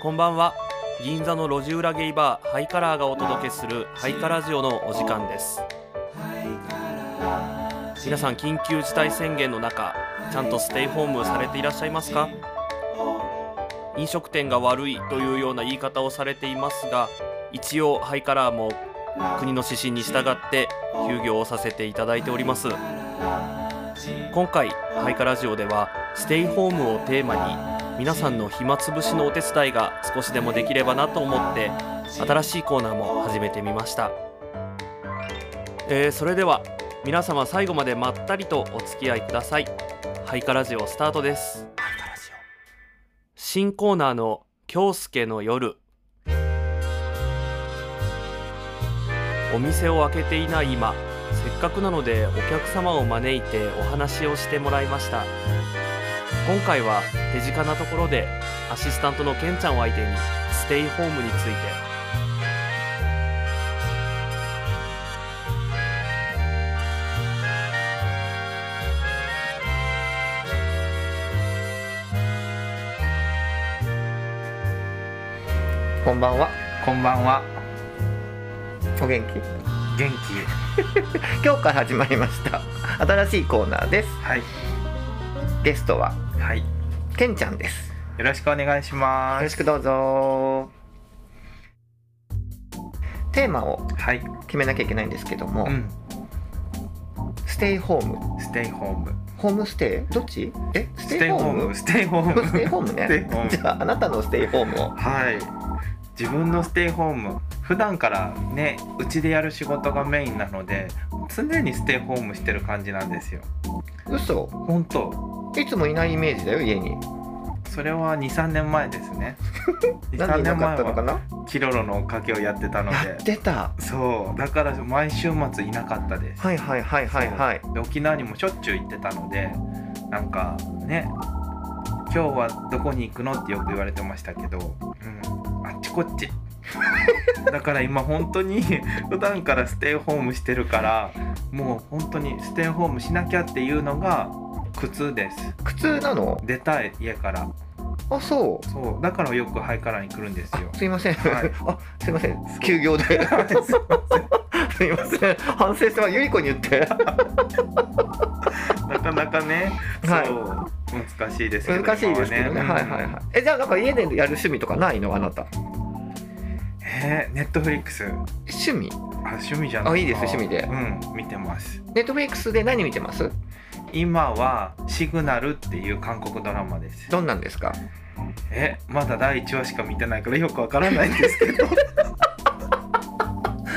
こんばんは。銀座の路地裏ゲイバーハイカラーがお届けするハイカラジオのお時間です。皆さん緊急事態宣言の中ちゃんとステイホームされていらっしゃいますか？飲食店が悪いというような言い方をされていますが一応ハイカラーも国の指針に従って休業をさせていただいております。今回ハイカラジオではステイホームをテーマに皆さんの暇つぶしのお手伝いが少しでもできればなと思って新しいコーナーも始めてみました、えーそれでは皆様最後までまったりとお付き合いください。ハイカラジオスタートです。新コーナーの京介の夜。お店を開けていない今せっかくなのでお客様を招いてお話をしてもらいました。今回は手近なところでアシスタントのケンちゃんを相手にステイホームについてこんばんは。こんばんは。お元気？元気。今日から始まりました。新しいコーナーです。はい。ゲストははい。よけんちゃんです。ろしくお願いします。よろしくどうぞ。テーマをはい。決めなきゃいけないんですけども、うん。ステイホーム、ステイホーム。ホームステイ？どっち？え、スステイホーム？ステイホーム。ステイホームね。ムじゃああなたのステイホームを。はい。自分のステイホーム。普段からね、うちでやる仕事がメインなので、常にステイホームしてる感じなんですよ。嘘？本当。いつもいないイメージだよ家に。それは2、3年前ですね。2、3なんでいな年前かったのかはな？キロロのおかけをやってたのやでっ。てた。そう。だから毎週末いなかったです。はいはいはいはいはい。で沖縄にもしょっちゅう行ってたのでなんかね今日はどこに行くのってよく言われてましたけど、うん、あっちこっち だから今本当に普段からステイホームしてるからもう本当にステイホームしなきゃっていうのが苦痛です苦痛なの？出たい家からあそう。そうだからよくハイカラーに来るんですよあすいません。はい あすいません。休業で。すいません。反省してはゆり子に言って。なかなかね、はいそう難しいですけど難しいですけどね。今はいはいはい。えじゃあなんか家でやる趣味とかないの？あなた？えー、ネットフリックス趣味？あ趣味じゃないあいいです趣味でうん見てますネットフリックスで何見てます？今はシグナルっていう韓国ドラマですどんなんですか？えまだ第1話しか見てないからよくわからないんですけど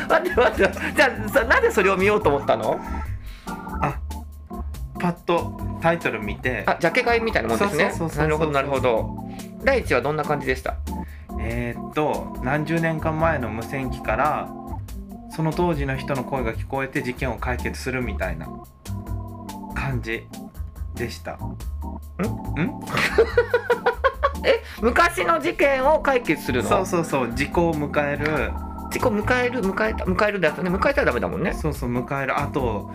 待って待って。じゃあさなんでそれを見ようと思ったの？あパッとタイトル見てあジャケ買いみたいなもんですねなるほどなるほど。第一はどんな感じでした？えーっと何十年間前の無線機からその当時の人の声が聞こえて事件を解決するみたいな感じでした。ん？ん？昔の事件を解決するの？そうそうそう。時効を迎える。事故迎える？迎えた？迎えるだとね。迎えたらダメだもんね。そうそう迎える。あと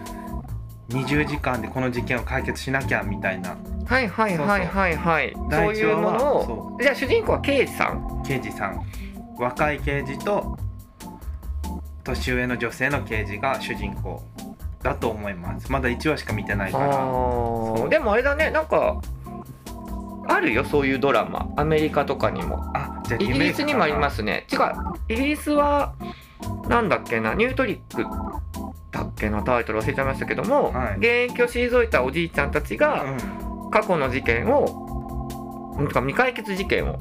20時間でこの事件を解決しなきゃみたいな。はいはいはいはいはい。そういうものを？そじゃあ主人公は刑事さん。刑事さん。若い刑事と年上の女性の刑事が主人公だと思います。まだ1話しか見てないから。でもあれだね。なんかあるよ。そういうドラマ。アメリカとかにも。あじゃあイギリスにもありますすね。違う。イギリスはなんだっけな。ニュートリックだっけな。タイトル忘れちゃいましたけども、はい。現役を退いたおじいちゃんたちが過去の事件をなんか未解決事件を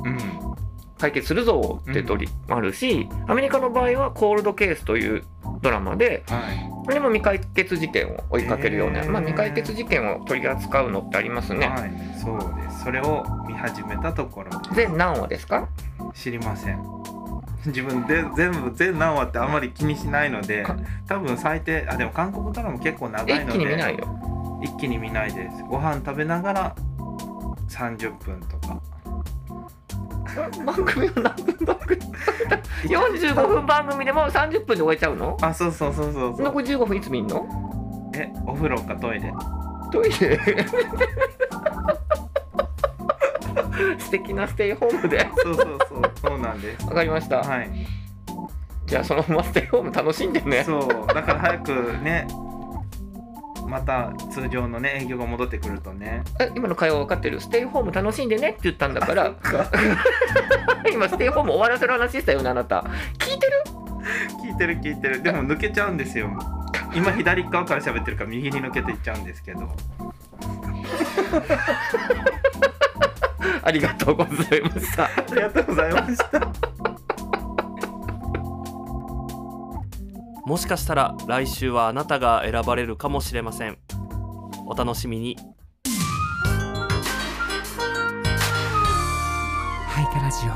解決するぞってドリ、あるしアメリカの場合はコールドケースというドラマではこれも未解決事件を追いかけるような、まあ、未解決事件を取り扱うのってありますい、ね。はい、そうです。それを見始めたところで。全何話ですか？知りません。自分で全部全何話ってあんまり気にしないのでか多分最低あでも韓国ドラマ結構長いので一気に見ないよ。一気に見ないです。ご飯食べながら30分とか番組は何分番組？45分番組でもう30分で終えちゃうの？あそうそうそうそうそう。残り15分いつ見んの？えお風呂かトイレ。トイレ？素敵なステイホームで。そうそうそうそうなんです。わかりました、はい。じゃあそのままステイホーム楽しんでね。そうだから早くねまた通常のね営業が戻ってくるとね。え今の会話分かってる？ステイホーム楽しんでね？って言ったんだから。今ステイホーム終わらせる話したよねあなた。聞いてる？聞いてる聞いてる。でも抜けちゃうんですよ。今左側から喋ってるから右に抜けていっちゃうんですけど。ありがとうございました。ありがとうございましたもしかしたら来週はあなたが選ばれるかもしれません。お楽しみに。ハイカラジオ。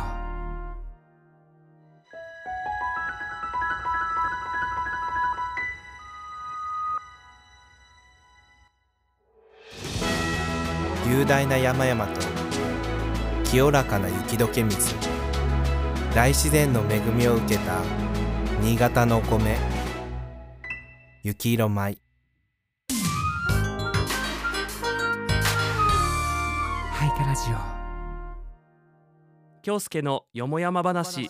雄大な山々と清らかな雪解け水。大自然の恵みを受けた新潟のお米雪色米。ハイカラジオ。京介のよもやま話。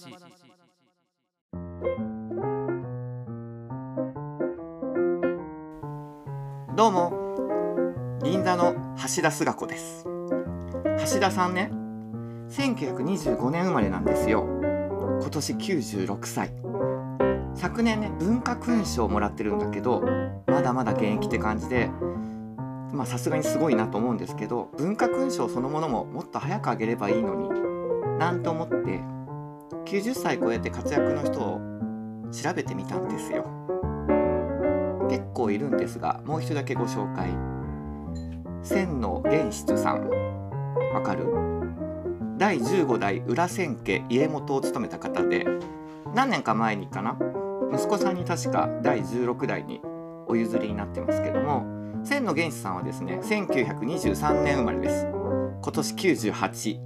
どうも。銀座の橋田壽賀子です。橋田さんね。1925年生まれなんですよ。今年96歳昨年ね文化勲章をもらってるんだけどまだまだ現役って感じでまあさすがにすごいなと思うんですけど文化勲章そのものももっと早くあげればいいのになんと思って90歳超えて活躍の人を調べてみたんですよ。結構いるんですがもう一人だけご紹介。千の玄室さん。わかる？第15代裏千家家元を務めた方で何年か前にかな？息子さんに確か第16代にお譲りになってますけども千の玄室さんはですね1923年生まれです。今年98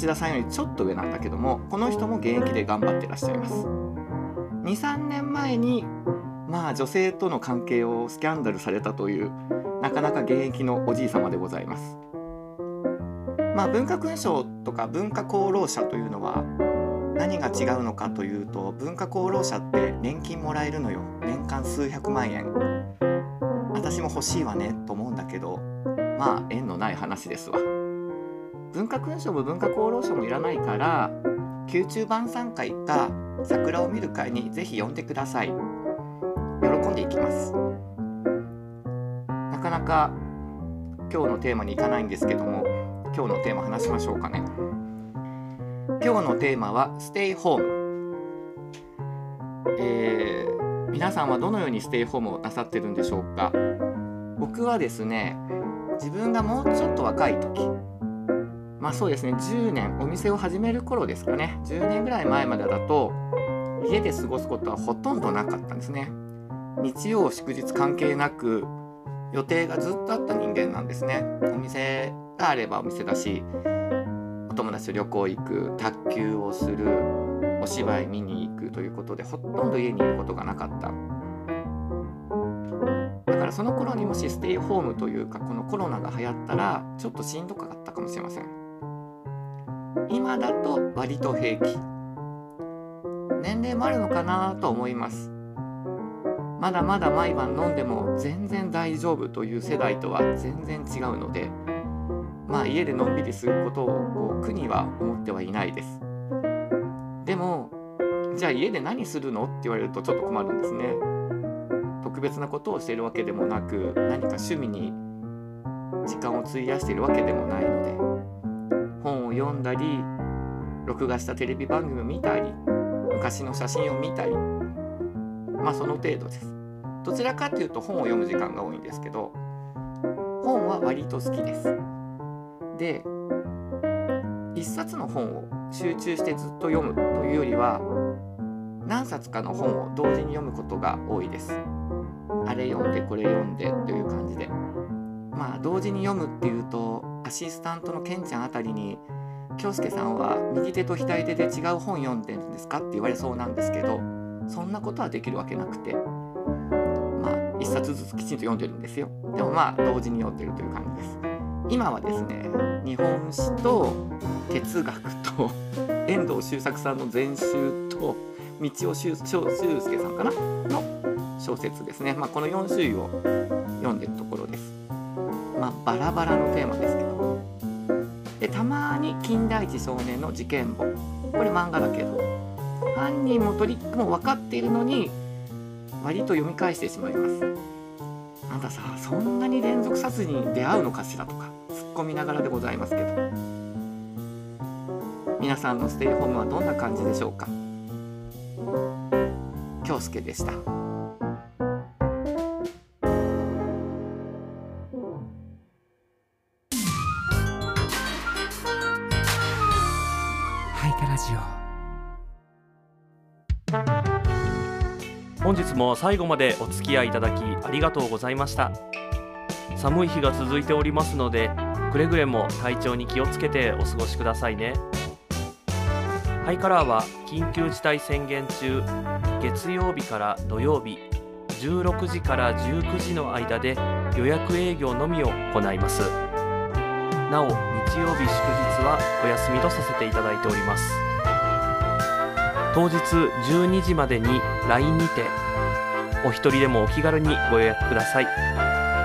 橋田さんよりちょっと上なんだけどもこの人も現役で頑張ってらっしゃいます。23年前にまあ女性との関係をスキャンダルされたというなかなか現役のおじい様でございます。まあ文化勲章とか文化功労者というのは何が違うのかというと文化功労者って年金もらえるのよ。年間数百万円。私も欲しいわねと思うんだけどまあ縁のない話ですわ。文化勲章も文化功労者もいらないから宮中晩餐会か桜を見る会にぜひ呼んでください。喜んでいきます。なかなか今日のテーマに行かないんですけども今日のテーマ話しましょうかね。今日のテーマはステイホームえー皆さんはどのようにステイホームをなさってるんでしょうか？僕はですね自分がもうちょっと若い時まあそうですね10年お店を始める頃ですかね。10年ぐらい前までだと家で過ごすことはほとんどなかったんですね。日曜祝日関係なく予定がずっとあった人間なんですね。お店があればお店だしお友達と旅行行く卓球をするお芝居見に行くということでほとんど家にいることがなかった。だからその頃にもしステイホームというかこのコロナが流行ったらちょっとしんどかったかもしれません。今だと割と平気。年齢もあるのかなと思います。まだまだ毎晩飲んでも全然大丈夫という世代とは全然違うのでまあ家でのんびりすることを苦には思ってはいないです。でもじゃあ家で何するのって言われるとちょっと困るんですね。特別なことをしているわけでもなく何か趣味に時間を費やしているわけでもないので本を読んだり録画したテレビ番組を見たり昔の写真を見たりまあその程度です。どちらかというと本を読む時間が多いんですけど本は割と好きです。で一冊の本を集中してずっと読むというよりは何冊かの本を同時に読むことが多いです。あれ読んでこれ読んでという感じで。まあ同時に読むっていうとアシスタントのケンちゃんあたりに京介さんは右手と左手で違う本読んでるんですかって言われそうなんですけどそんなことはできるわけなくて。まあ一冊ずつきちんと読んでるんですよ。でもまあ同時に読んでるという感じです。今はですね日本史と哲学と 遠藤周作さんの全集と道尾修介さんかなの小説ですね、まあ、この4種類を読んでるところです。まあ、バラバラのテーマですけどでたまに「金田一少年の事件簿」これ漫画だけど犯人もトリックも分かっているのに割と読み返してしまいます。あんたさそんなに連続殺人に出会うのかしらとか突っ込みながらでございますけど。皆さんのステイホームはどんな感じでしょうか。京介でした。ハイカラジオ。本日も最後までお付き合いいただきありがとうございました。寒い日が続いておりますのでくれぐれも体調に気をつけてお過ごしくださいね。ハイカラーは緊急事態宣言中月曜日から土曜日16時から19時の間で予約営業のみを行います。なお日曜日祝日はお休みとさせていただいております。当日12時までに LINE にてお一人でもお気軽にご予約ください。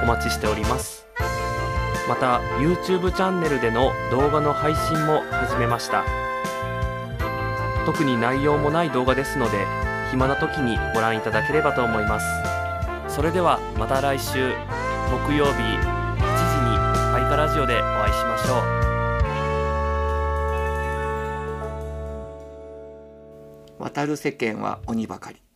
お待ちしております。また YouTube チャンネルでの動画の配信も始めました。特に内容もない動画ですので暇な時にご覧いただければと思います。それではまた来週木曜日7時にハイカラジオでお会いしましょう。渡る世間は鬼ばかり。